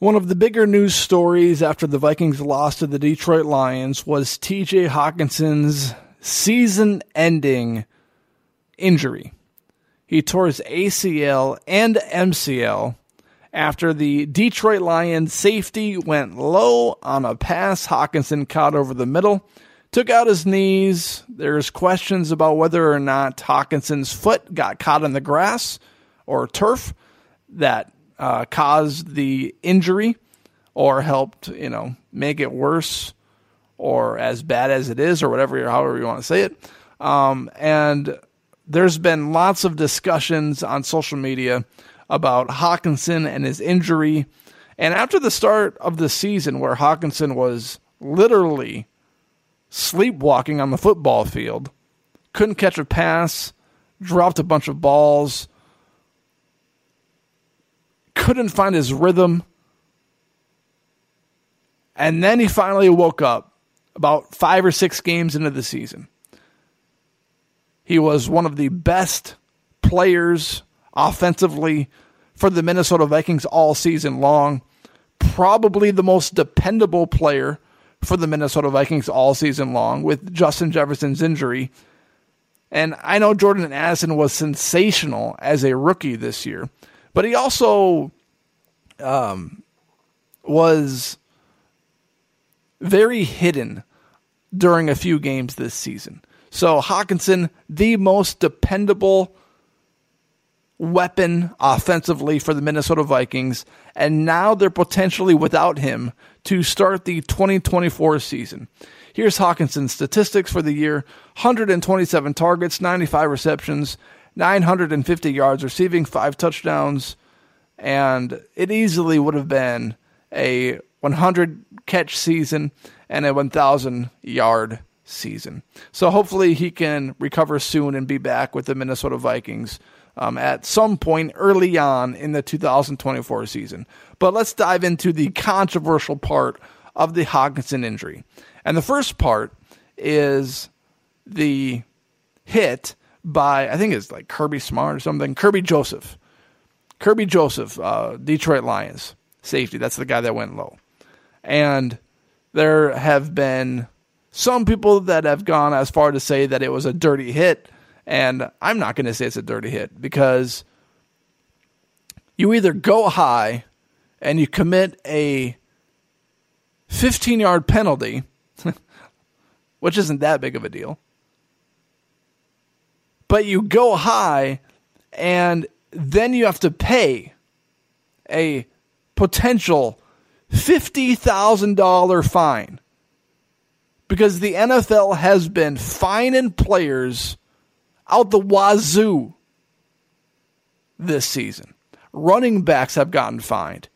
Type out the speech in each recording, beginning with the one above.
One of the bigger news stories after the Vikings lost to the Detroit Lions was TJ Hockenson's season ending injury. He tore his ACL and MCL after the Detroit Lions safety went low on a pass Hockenson caught over the middle, took out his knees. There's questions about whether or not Hockenson's foot got caught in the grass or turf that uh, caused the injury or helped, you know, make it worse or as bad as it is or whatever, however you want to say it. Um, and there's been lots of discussions on social media about Hockenson and his injury. And after the start of the season, where Hockenson was literally sleepwalking on the football field, couldn't catch a pass, dropped a bunch of balls, couldn't find his rhythm. And then he finally woke up about five or six games into the season. He was one of the best players offensively for the Minnesota Vikings all season long. Probably the most dependable player for the Minnesota Vikings all season long with Justin Jefferson's injury. And I know Jordan Addison was sensational as a rookie this year. But he also um, was very hidden during a few games this season. So Hockenson, the most dependable weapon offensively for the Minnesota Vikings, and now they're potentially without him to start the 2024 season. Here's Hockenson's statistics for the year 127 targets, 95 receptions, 950 yards receiving, five touchdowns, and it easily would have been a 100 catch season and a 1,000 yard season. So hopefully he can recover soon and be back with the Minnesota Vikings um, at some point early on in the 2024 season. But let's dive into the controversial part of the Hockenson injury. And the first part is the hit by I think it's like Kirby Smart or something. Kerby Joseph, Kerby Joseph, uh, Detroit Lions safety. That's the guy that went low, and there have been some people that have gone as far to say that it was a dirty hit, and I'm not going to say it's a dirty hit because you either go high and you commit a 15 yard penalty, which isn't that big of a deal but you go high and then you have to pay a potential $50,000 fine because the NFL has been fining players out the wazoo this season. Running backs have gotten fined.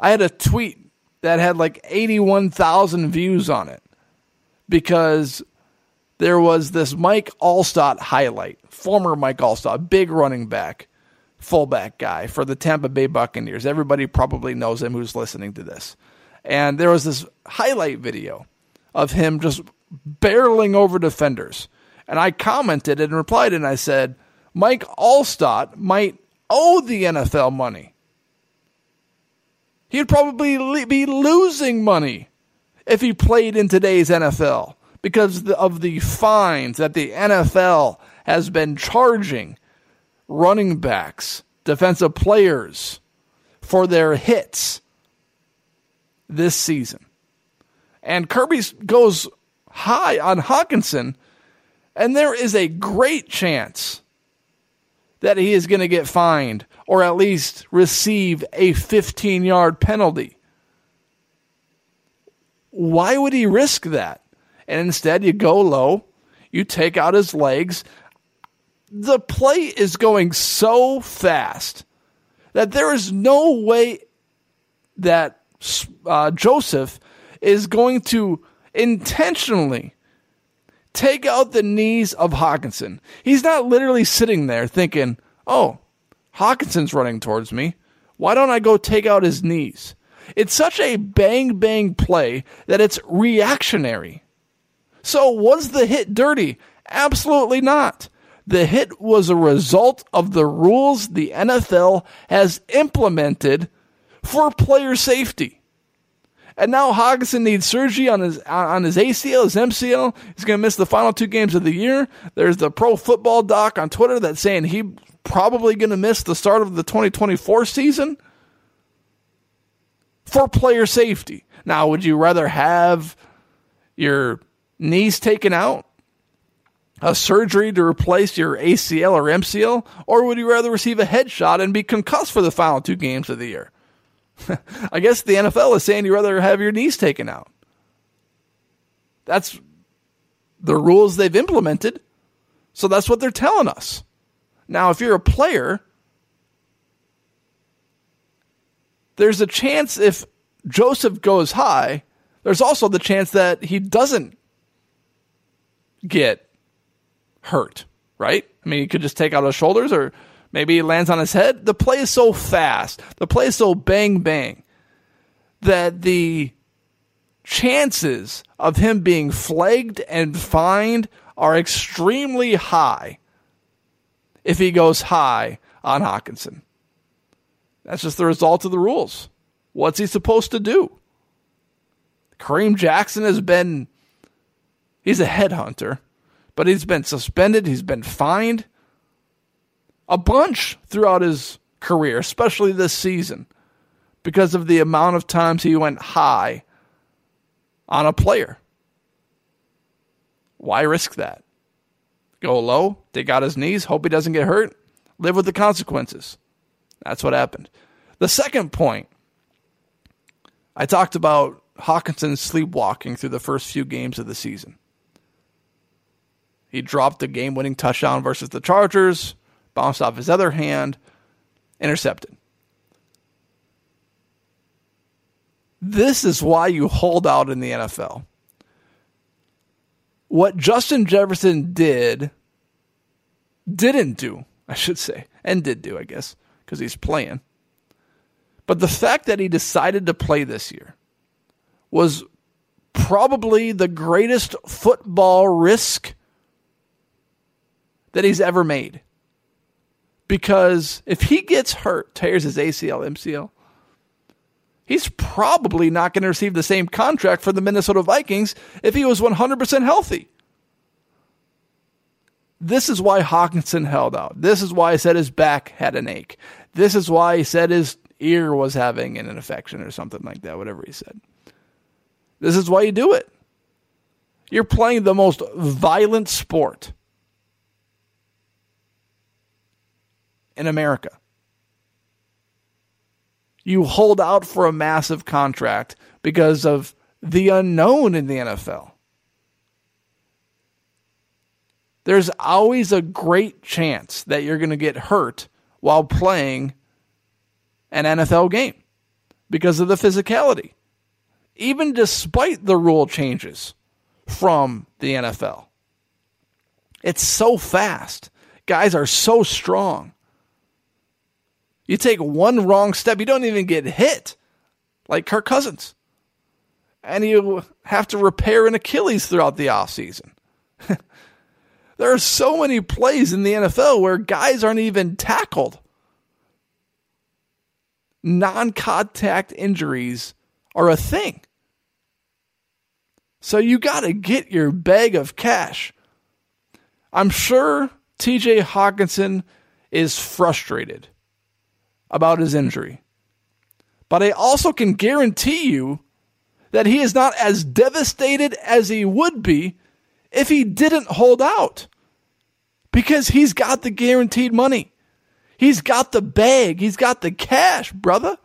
I had a tweet that had like 81,000 views on it because there was this Mike Alstott highlight, former Mike Alstott, big running back, fullback guy for the Tampa Bay Buccaneers. Everybody probably knows him who's listening to this. And there was this highlight video of him just barreling over defenders. And I commented and replied and I said, Mike Alstott might owe the NFL money. He'd probably be losing money if he played in today's NFL because of the fines that the NFL has been charging running backs, defensive players for their hits. this season. And Kerby goes high on Hockenson, and there is a great chance that he is going to get fined or at least receive a 15 yard penalty. Why would he risk that? And instead, you go low, you take out his legs. The play is going so fast that there is no way that uh, Joseph is going to intentionally take out the knees of Hockenson. He's not literally sitting there thinking, oh, Hockenson's running towards me. Why don't I go take out his knees? It's such a bang bang play that it's reactionary. So, was the hit dirty? Absolutely not. The hit was a result of the rules the NFL has implemented for player safety. And now Hockenson needs surgery on his on his ACL, his MCL. He's going to miss the final two games of the year. There's the Pro Football Doc on Twitter that's saying he probably going to miss the start of the 2024 season for player safety. Now, would you rather have your knees taken out, a surgery to replace your ACL or MCL, or would you rather receive a headshot and be concussed for the final two games of the year? I guess the NFL is saying you'd rather have your knees taken out. That's the rules they've implemented. So that's what they're telling us. Now, if you're a player, there's a chance if Joseph goes high, there's also the chance that he doesn't get hurt, right? I mean, he could just take out his shoulders or maybe he lands on his head. The play is so fast, the play is so bang bang that the chances of him being flagged and fined are extremely high if he goes high on Hockenson. That's just the result of the rules. What's he supposed to do? Kareem Jackson has been, he's a headhunter, but he's been suspended, he's been fined a bunch throughout his career, especially this season, because of the amount of times he went high on a player. Why risk that? Go low, dig out his knees, hope he doesn't get hurt, live with the consequences. That's what happened. The second point, I talked about Hockenson sleepwalking through the first few games of the season. He dropped the game winning touchdown versus the Chargers, bounced off his other hand, intercepted. This is why you hold out in the NFL what Justin Jefferson did, didn't do, I should say, and did do, I guess, because he's playing. But the fact that he decided to play this year was probably the greatest football risk that he's ever made. Because if he gets hurt, tears his ACL, MCL, he's probably not going to receive the same contract for the Minnesota Vikings if he was 100% healthy. This is why Hockenson held out. This is why he said his back had an ache. This is why he said his ear was having an infection or something like that, whatever he said. This is why you do it. You're playing the most violent sport in America you hold out for a massive contract because of the unknown in the NFL. There's always a great chance that you're going to get hurt while playing an NFL game because of the physicality. Even despite the rule changes from the NFL, it's so fast. Guys are so strong. You take one wrong step, you don't even get hit like Kirk Cousins. And you have to repair an Achilles throughout the offseason. there are so many plays in the NFL where guys aren't even tackled. Non contact injuries are a thing. So you got to get your bag of cash. I'm sure TJ Hockenson is frustrated about his injury. But I also can guarantee you that he is not as devastated as he would be if he didn't hold out. Because he's got the guaranteed money. He's got the bag. He's got the cash, brother.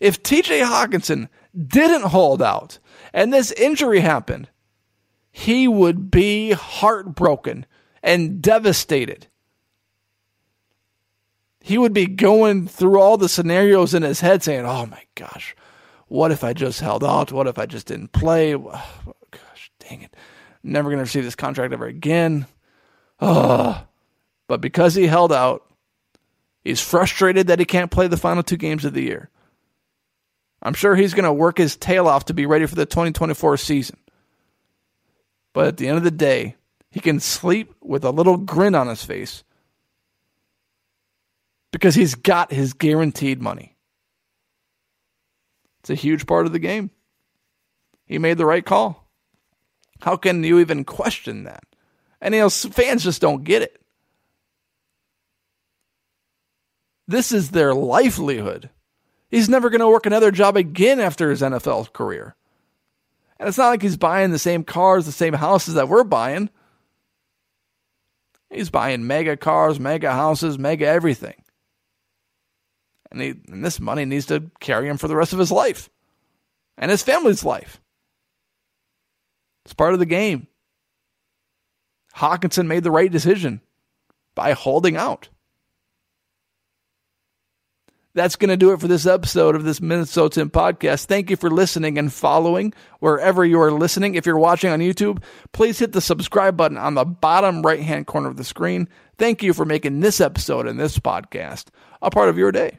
If TJ Hockenson didn't hold out and this injury happened, he would be heartbroken and devastated. He would be going through all the scenarios in his head saying, Oh my gosh, what if I just held out? What if I just didn't play? Oh gosh, dang it. Never going to receive this contract ever again. Oh. But because he held out, he's frustrated that he can't play the final two games of the year. I'm sure he's going to work his tail off to be ready for the 2024 season. But at the end of the day, he can sleep with a little grin on his face because he's got his guaranteed money. It's a huge part of the game. He made the right call. How can you even question that? And you know, fans just don't get it. This is their livelihood. He's never going to work another job again after his NFL career. And it's not like he's buying the same cars, the same houses that we're buying. He's buying mega cars, mega houses, mega everything. And, he, and this money needs to carry him for the rest of his life and his family's life. It's part of the game. Hockenson made the right decision by holding out that's going to do it for this episode of this Minnesotan podcast. Thank you for listening and following wherever you are listening. If you're watching on YouTube, please hit the subscribe button on the bottom right hand corner of the screen. Thank you for making this episode and this podcast a part of your day.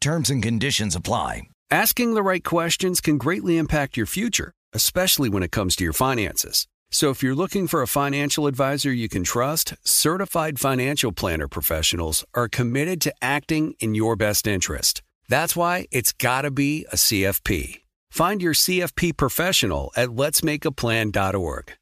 Terms and conditions apply. Asking the right questions can greatly impact your future, especially when it comes to your finances. So if you're looking for a financial advisor you can trust, certified financial planner professionals are committed to acting in your best interest. That's why it's got to be a CFP. Find your CFP professional at letsmakeaplan.org.